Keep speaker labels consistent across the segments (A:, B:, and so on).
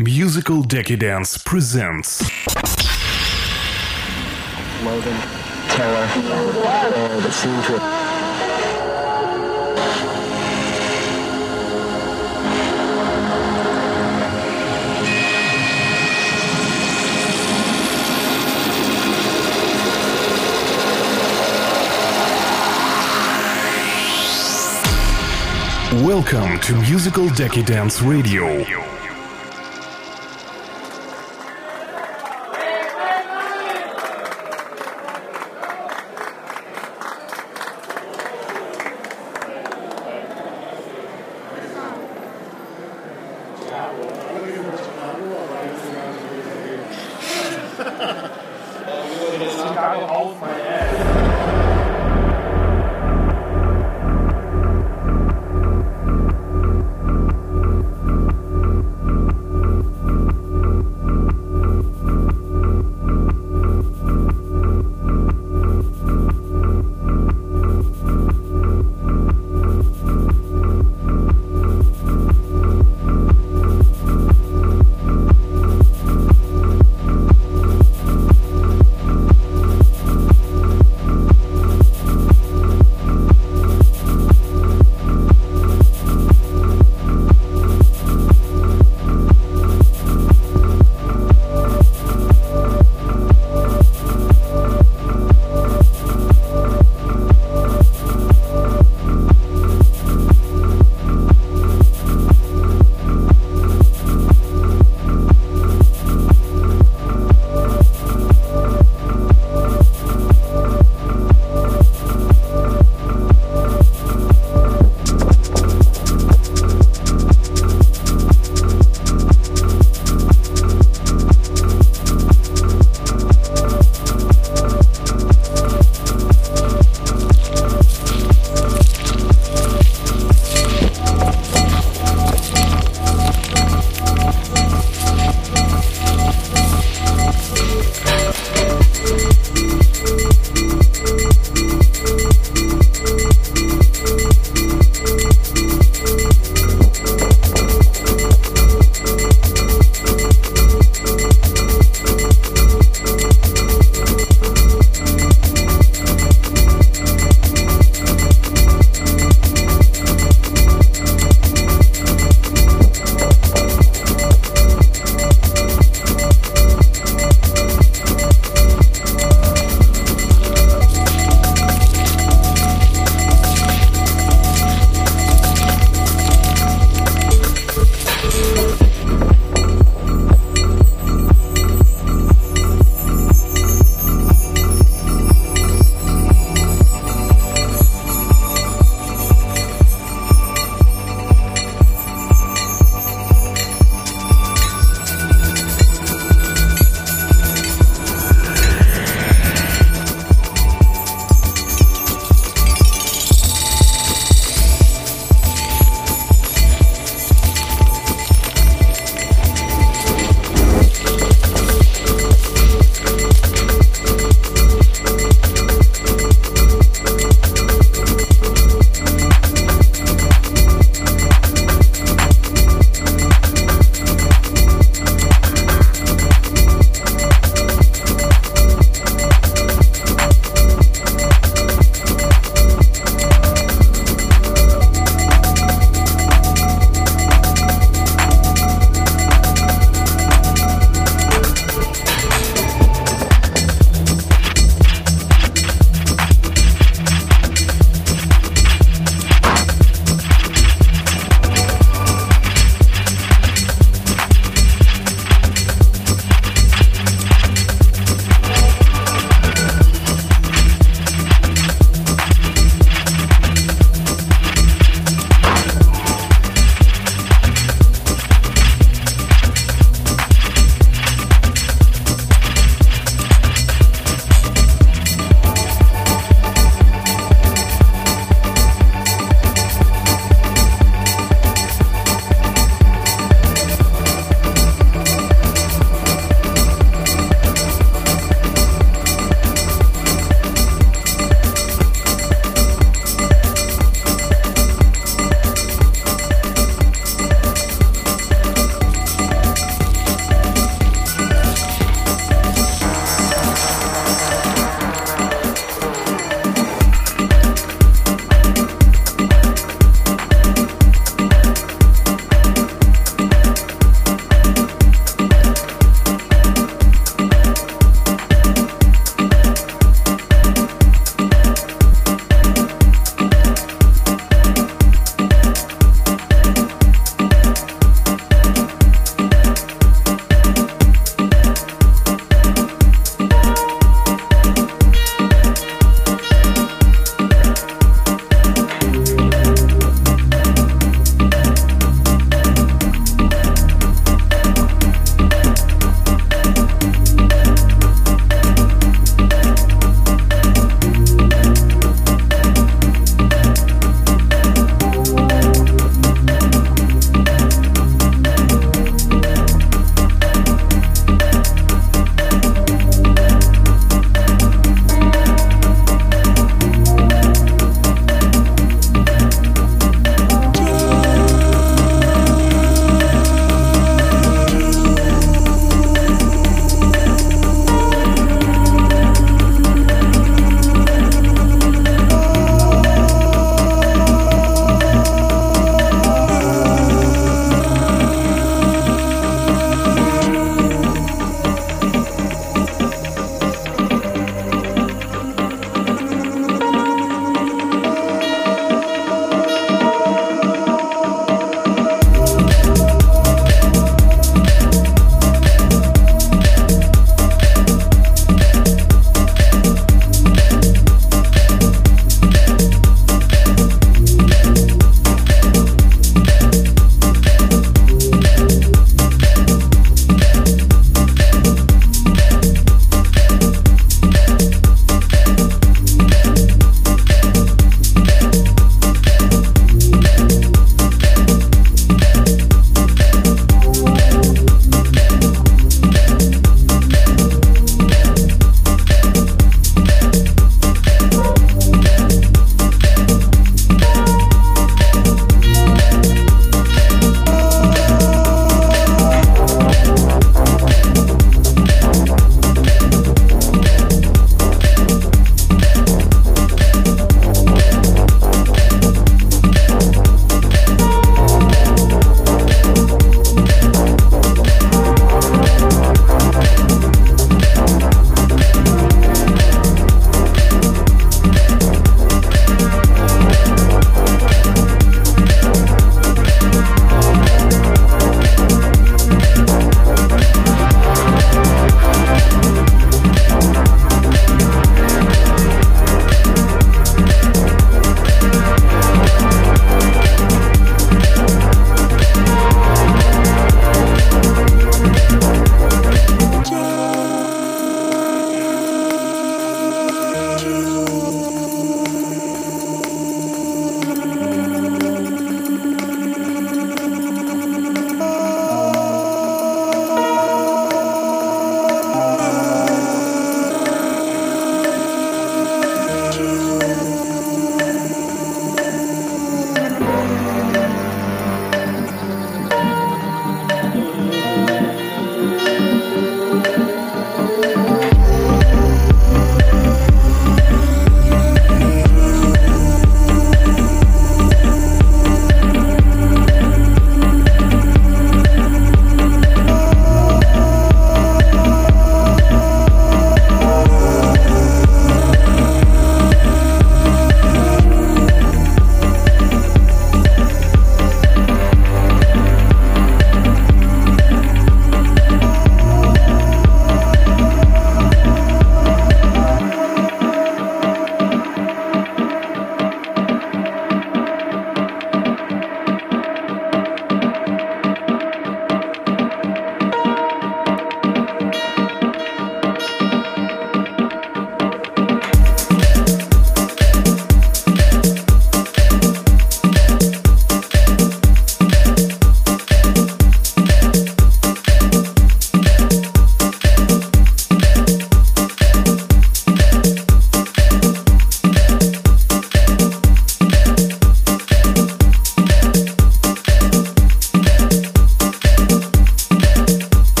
A: Musical Decadence presents
B: Taylor, and the scene trip.
A: Welcome to Musical Decadence Radio.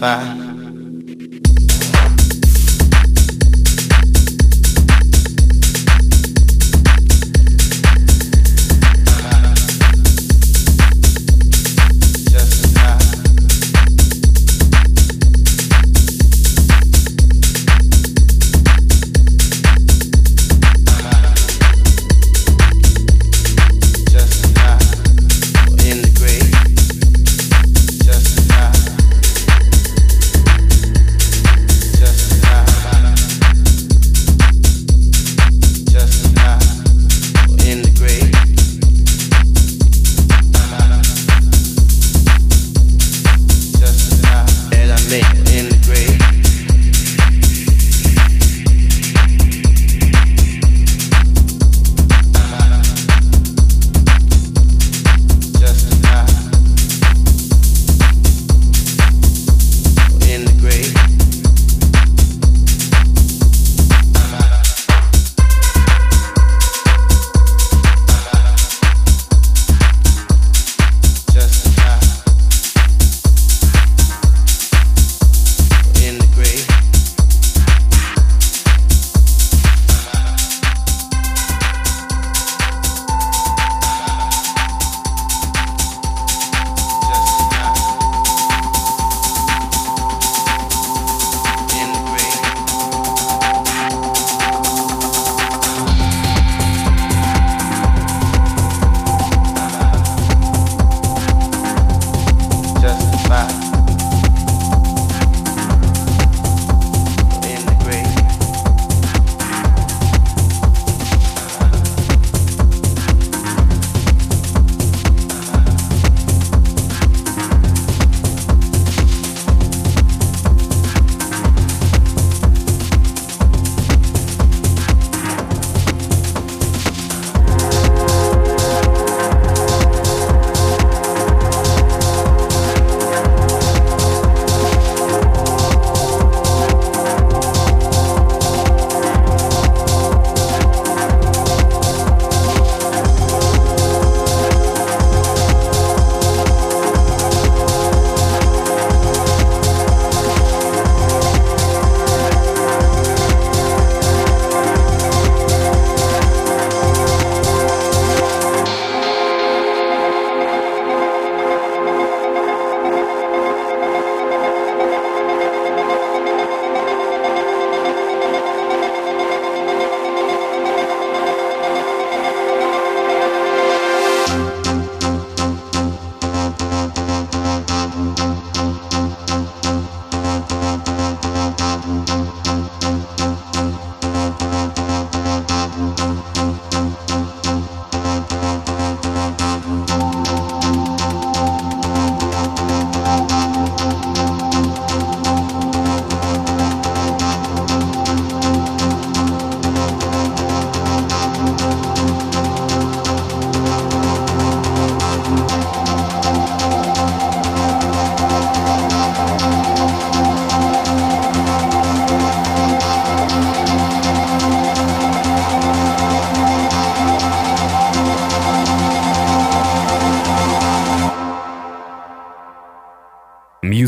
C: far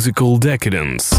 A: musical decadence.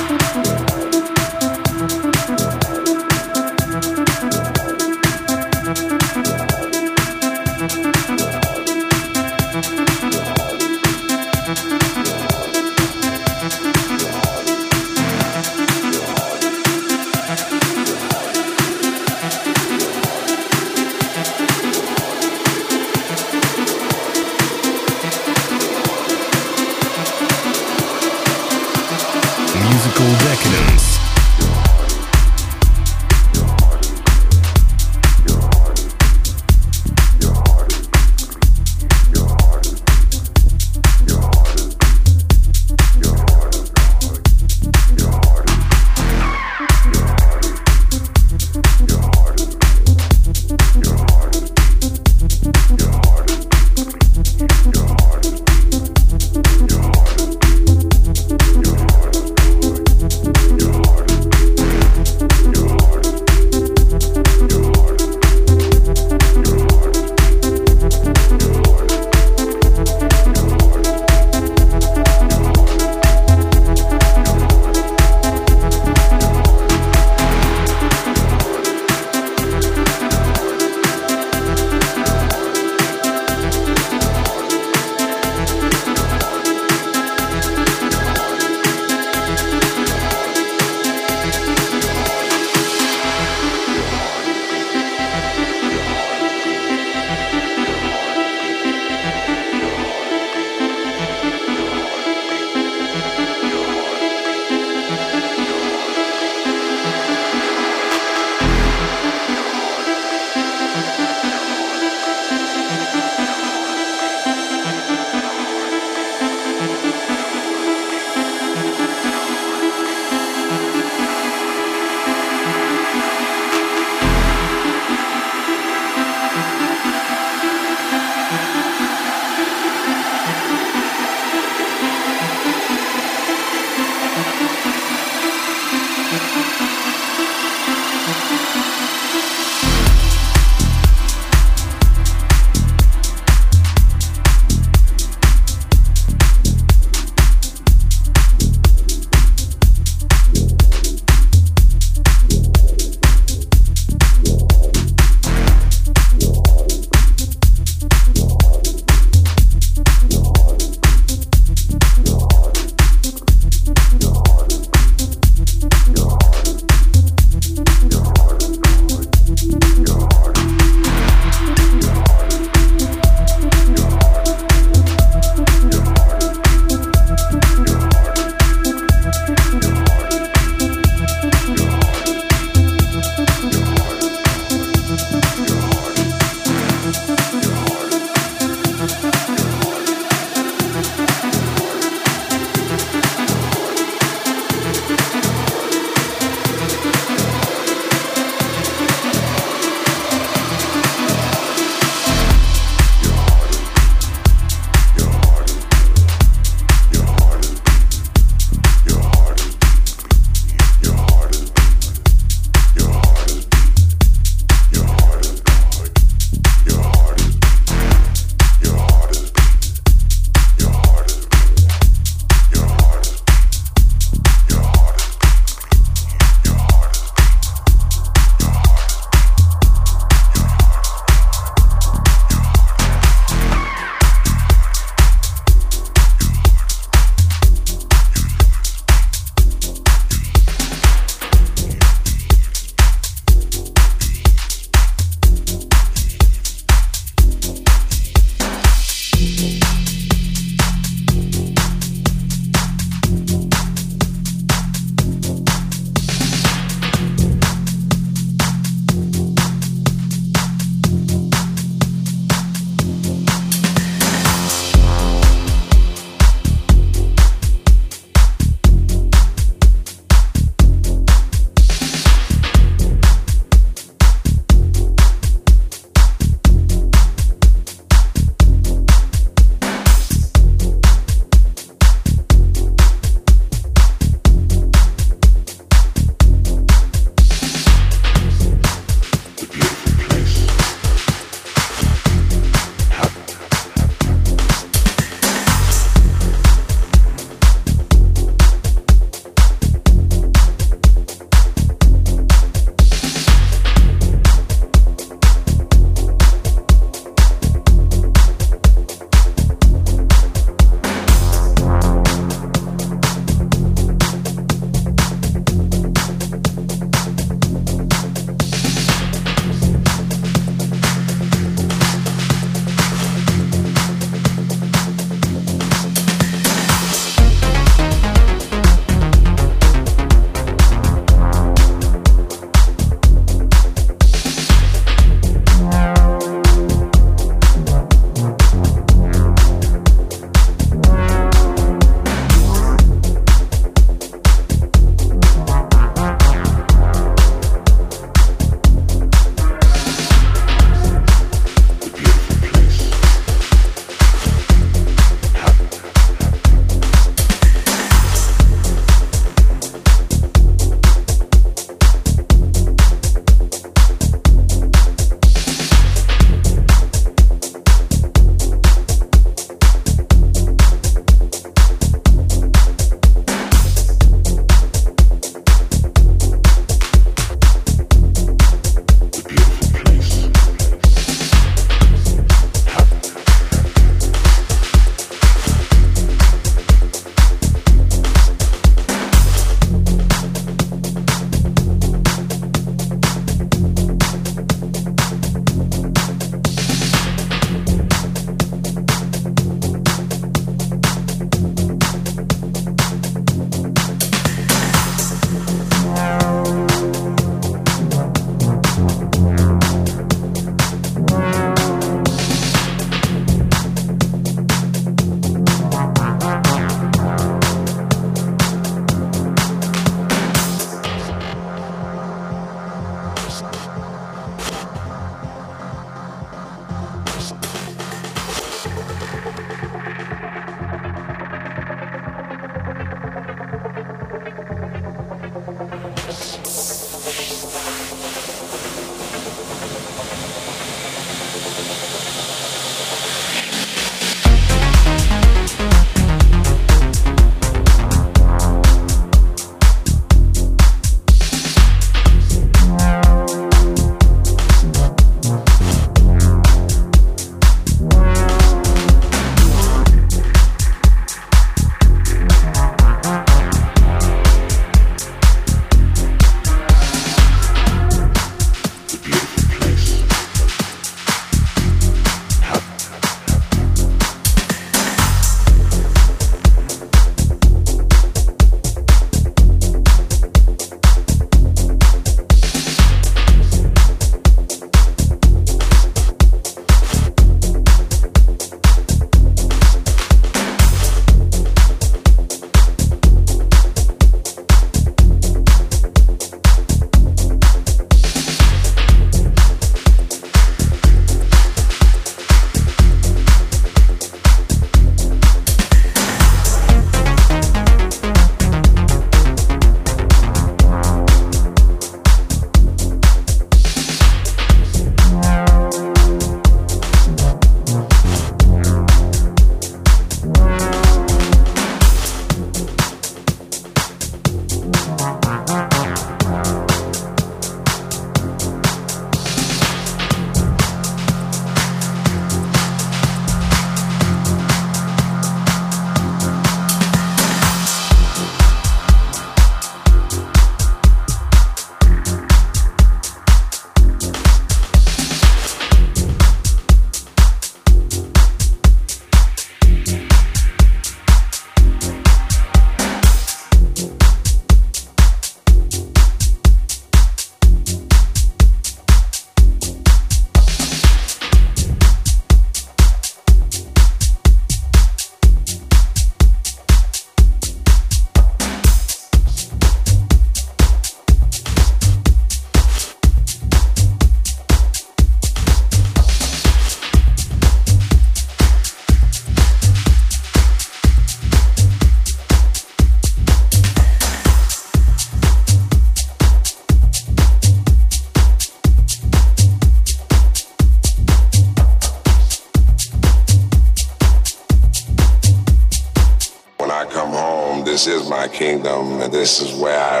D: Kingdom, and this is where I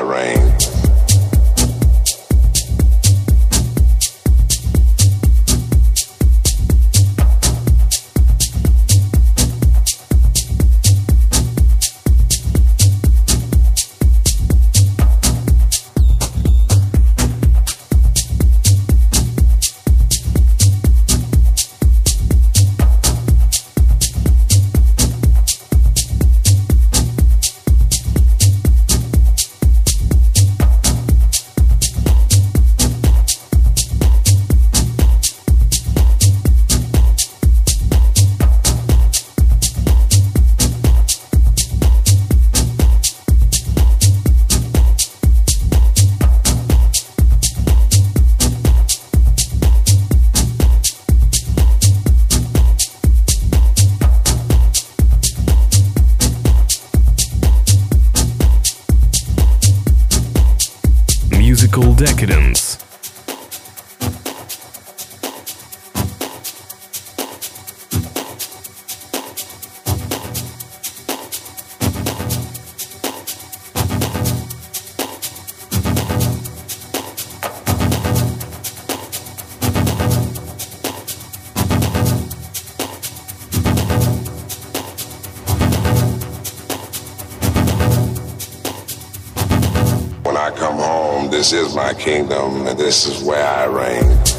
D: kingdom, and this is where I reign.